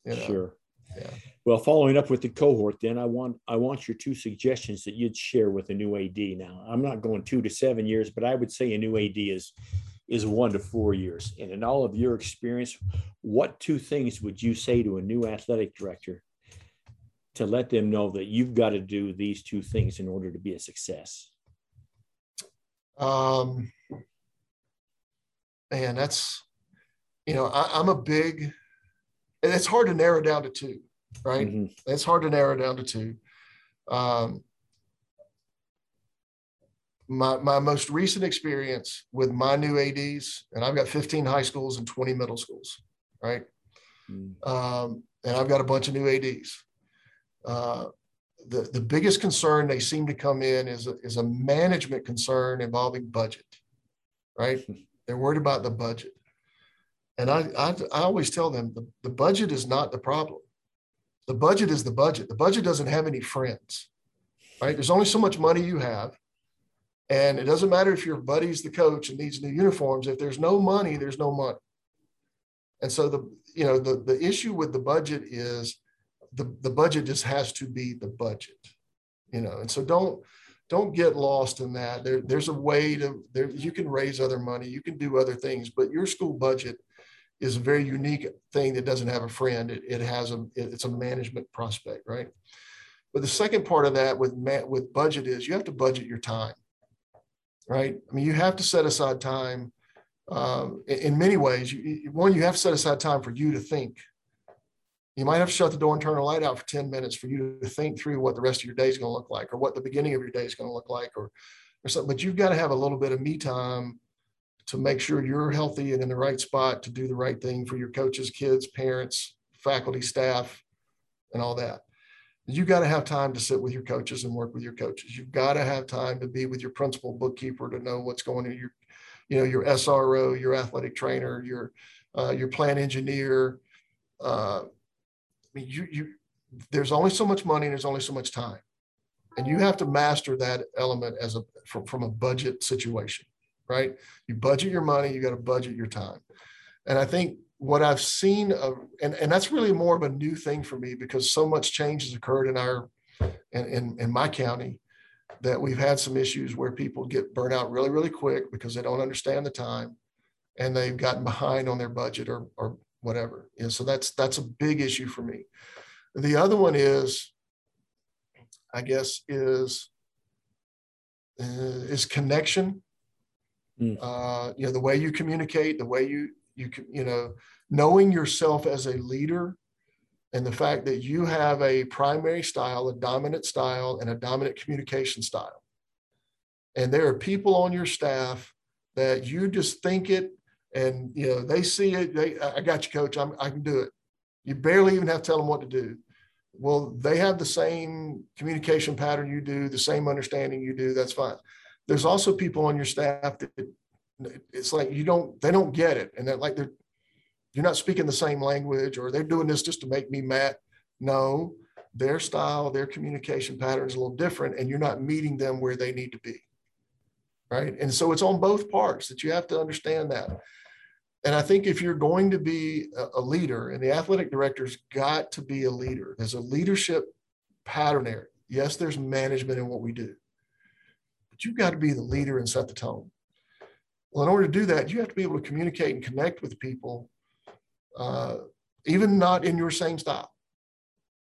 you know, sure. Yeah. Well, following up with the cohort, then I want I want your two suggestions that you'd share with a new AD. Now, I'm not going two to seven years, but I would say a new AD is is one to four years. And in all of your experience, what two things would you say to a new athletic director to let them know that you've got to do these two things in order to be a success? Um, man, that's you know I, am a big and it's hard to narrow down to two, right? Mm-hmm. It's hard to narrow down to two. Um, my, my most recent experience with my new ADs, and I've got 15 high schools and 20 middle schools, right? Mm. Um, and I've got a bunch of new ADs. Uh, the, the biggest concern they seem to come in is a, is a management concern involving budget, right? [LAUGHS] They're worried about the budget. And I, I, I always tell them the, the budget is not the problem. The budget is the budget. The budget doesn't have any friends, right? There's only so much money you have. And it doesn't matter if your buddy's the coach and needs new uniforms. If there's no money, there's no money. And so the, you know, the, the issue with the budget is the, the budget just has to be the budget, you know, and so don't, don't get lost in that. There, there's a way to there you can raise other money, you can do other things, but your school budget is a very unique thing that doesn't have a friend. It, it has a it's a management prospect, right? But the second part of that with with budget is you have to budget your time, right? I mean, you have to set aside time. Um, in, in, many ways, you, one you have to set aside time for you to think. You might have to shut the door and turn the light out for ten minutes for you to think through what the rest of your day is going to look like, or what the beginning of your day is going to look like, or or something. But you've got to have a little bit of me time to make sure you're healthy and in the right spot to do the right thing for your coaches, kids, parents, faculty, staff, and all that. You've got to have time to sit with your coaches and work with your coaches. You've got to have time to be with your principal bookkeeper to know what's going on. Your, you know, your SRO, your athletic trainer, your uh, your plan engineer. Uh, mean, you you there's only so much money and there's only so much time, and you have to master that element as a from, from a budget situation right? You budget your money, you got to budget your time. And I think what I've seen, of, and, and that's really more of a new thing for me because so much change has occurred in our, in, in, in my county that we've had some issues where people get burnt out really, really quick because they don't understand the time and they've gotten behind on their budget or, or whatever. And so that's, that's a big issue for me. The other one is, I guess, is, uh, is connection Mm. Uh, you know, the way you communicate, the way you you can, you know, knowing yourself as a leader, and the fact that you have a primary style, a dominant style, and a dominant communication style. And there are people on your staff that you just think it, and you know they see it. They, I got you, coach. I'm, I can do it. You barely even have to tell them what to do. Well, they have the same communication pattern you do, the same understanding you do. That's fine there's also people on your staff that it's like you don't they don't get it and they're like they're you're not speaking the same language or they're doing this just to make me mad no their style their communication pattern is a little different and you're not meeting them where they need to be right and so it's on both parts that you have to understand that and i think if you're going to be a leader and the athletic director's got to be a leader there's a leadership pattern there yes there's management in what we do but you've got to be the leader and set the tone. Well, in order to do that, you have to be able to communicate and connect with people, uh, even not in your same style.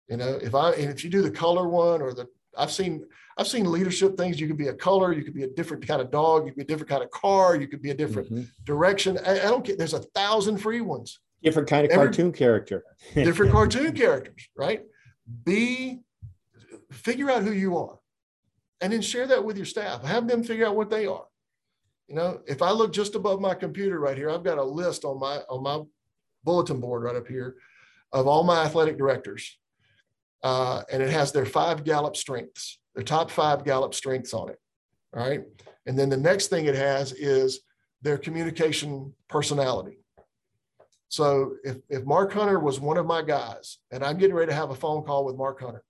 You know, if I if you do the color one or the I've seen I've seen leadership things. You could be a color, you could be a different kind of dog, you could be a different kind of car, you could be a different mm-hmm. direction. I, I, don't care. There's a thousand free ones. Different kind of Every, cartoon character. [LAUGHS] different cartoon characters, right? Be figure out who you are and then share that with your staff. Have them figure out what they are. You know, if I look just above my computer right here, I've got a list on my on my bulletin board right up here of all my athletic directors, uh, and it has their five Gallup strengths, their top five Gallup strengths on it. All right, and then the next thing it has is their communication personality. So if, if Mark Hunter was one of my guys and I'm getting ready to have a phone call with Mark Hunter,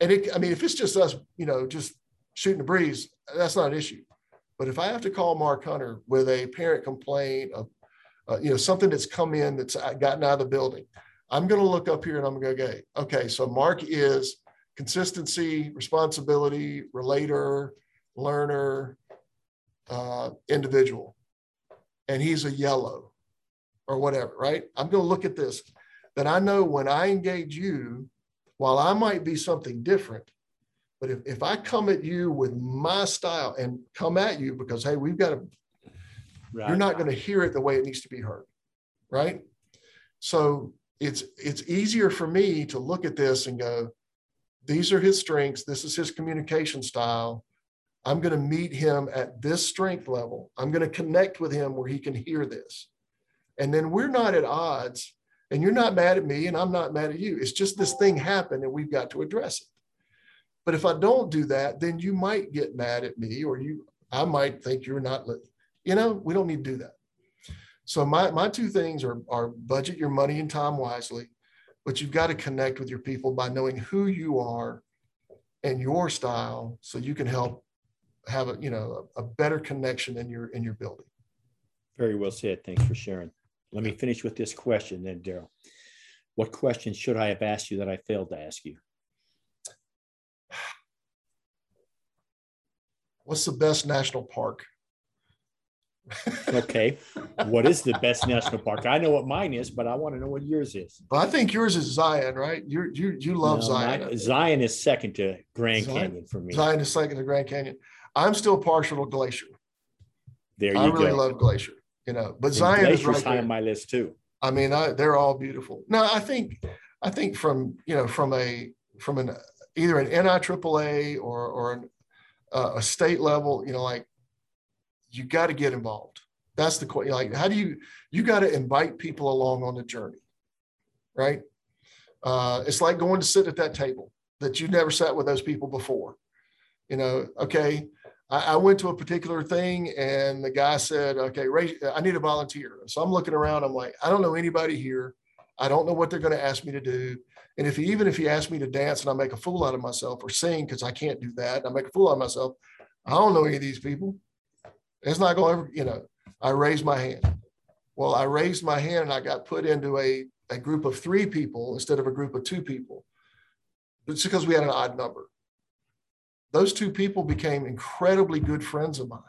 and it, I mean, if it's just us, you know, just shooting the breeze, that's not an issue. But if I have to call Mark Hunter with a parent complaint of, uh, you know, something that's come in that's gotten out of the building, I'm going to look up here and I'm going to go, okay, okay, so Mark is consistency, responsibility, relator, learner, uh, individual, and he's a yellow or whatever, right? I'm going to look at this. Then I know when I engage you, while I might be something different, but if, if I come at you with my style and come at you because, hey, we've got to, right. you're not going to hear it the way it needs to be heard, right? So it's it's easier for me to look at this and go, these are his strengths. This is his communication style. I'm going to meet him at this strength level. I'm going to connect with him where he can hear this. And then we're not at odds, and you're not mad at me, and I'm not mad at you. It's just this thing happened, and we've got to address it. But if I don't do that, then you might get mad at me, or you, I might think you're not, you know, we don't need to do that. So my, my two things are, are budget your money and time wisely, but you've got to connect with your people by knowing who you are and your style so you can help have a, you know, a, a better connection in your, in your building. Very well said. Thanks for sharing. Let me finish with this question then, Daryl. What question should I have asked you that I failed to ask you? What's the best national park? Okay. What is the best national park? I know what mine is, but I want to know what yours is. Well, I think yours is Zion, right? You you you love no, Zion. Zion is second to Grand Zion, Canyon for me. Zion is second to Grand Canyon. I'm still partial to Glacier. There you go. I really love Glacier you know. But and Zion Glacier's is right high on my list too. I mean, I, they're all beautiful. No, I think I think from you know from a from an either an NIAAA or or an, uh, a state level, you know, like you got to get involved. That's the question. Like, how do you you got to invite people along on the journey, right? Uh, it's like going to sit at that table that you never sat with those people before. You know, okay, I, I, went to a particular thing and the guy said, okay, raise, I need a volunteer. So I'm looking around. I'm like, I don't know anybody here. I don't know what they're going to ask me to do. And if he, even if he asked me to dance and I make a fool out of myself or sing, because I can't do that, I make a fool out of myself. I don't know any of these people. It's not going to ever, you know, I raised my hand. Well, I raised my hand and I got put into a, a group of three people instead of a group of two people. It's because we had an odd number those two people became incredibly good friends of mine.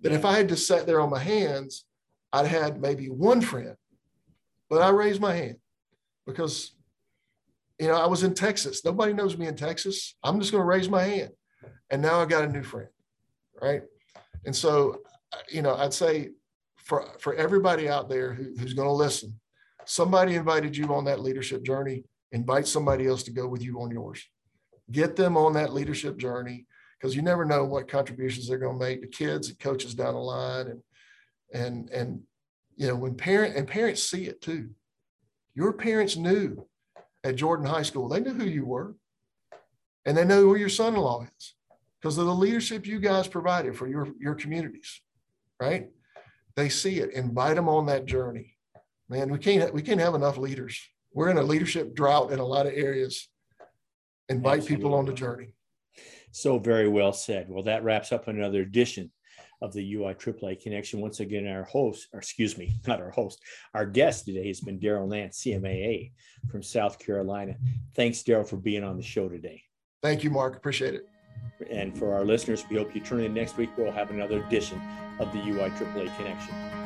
That if I had just sat there on my hands, I'd had maybe one friend, but I raised my hand because, you know, I was in Texas. Nobody knows me in Texas. I'm just going to raise my hand. And now I got a new friend. Right. And so, uh, you know, I'd say for, for everybody out there who, who's going to listen, somebody invited you on that leadership journey, invite somebody else to go with you on yours. Get them on that leadership journey because you never know what contributions they're going to make to kids and coaches down the line and and and you know when parent and parents see it too. Your parents knew at jordan high school they knew who you were and they know who your son-in-law is because of the leadership you guys provided for your your communities right they see it invite them on that journey man we can't we can't have enough leaders we're in a leadership drought in a lot of areas invite Absolutely. people on the journey. So very well said. Well, that wraps up another edition of the UI AAA Connection. Once again, our host, or excuse me, not our host, our guest today has been Daryl Nance, CMAA from South Carolina. Thanks, Daryl, for being on the show today. Thank you, Mark. Appreciate it. And for our listeners, we hope you tune in next week. We'll have another edition of the UI AAA Connection.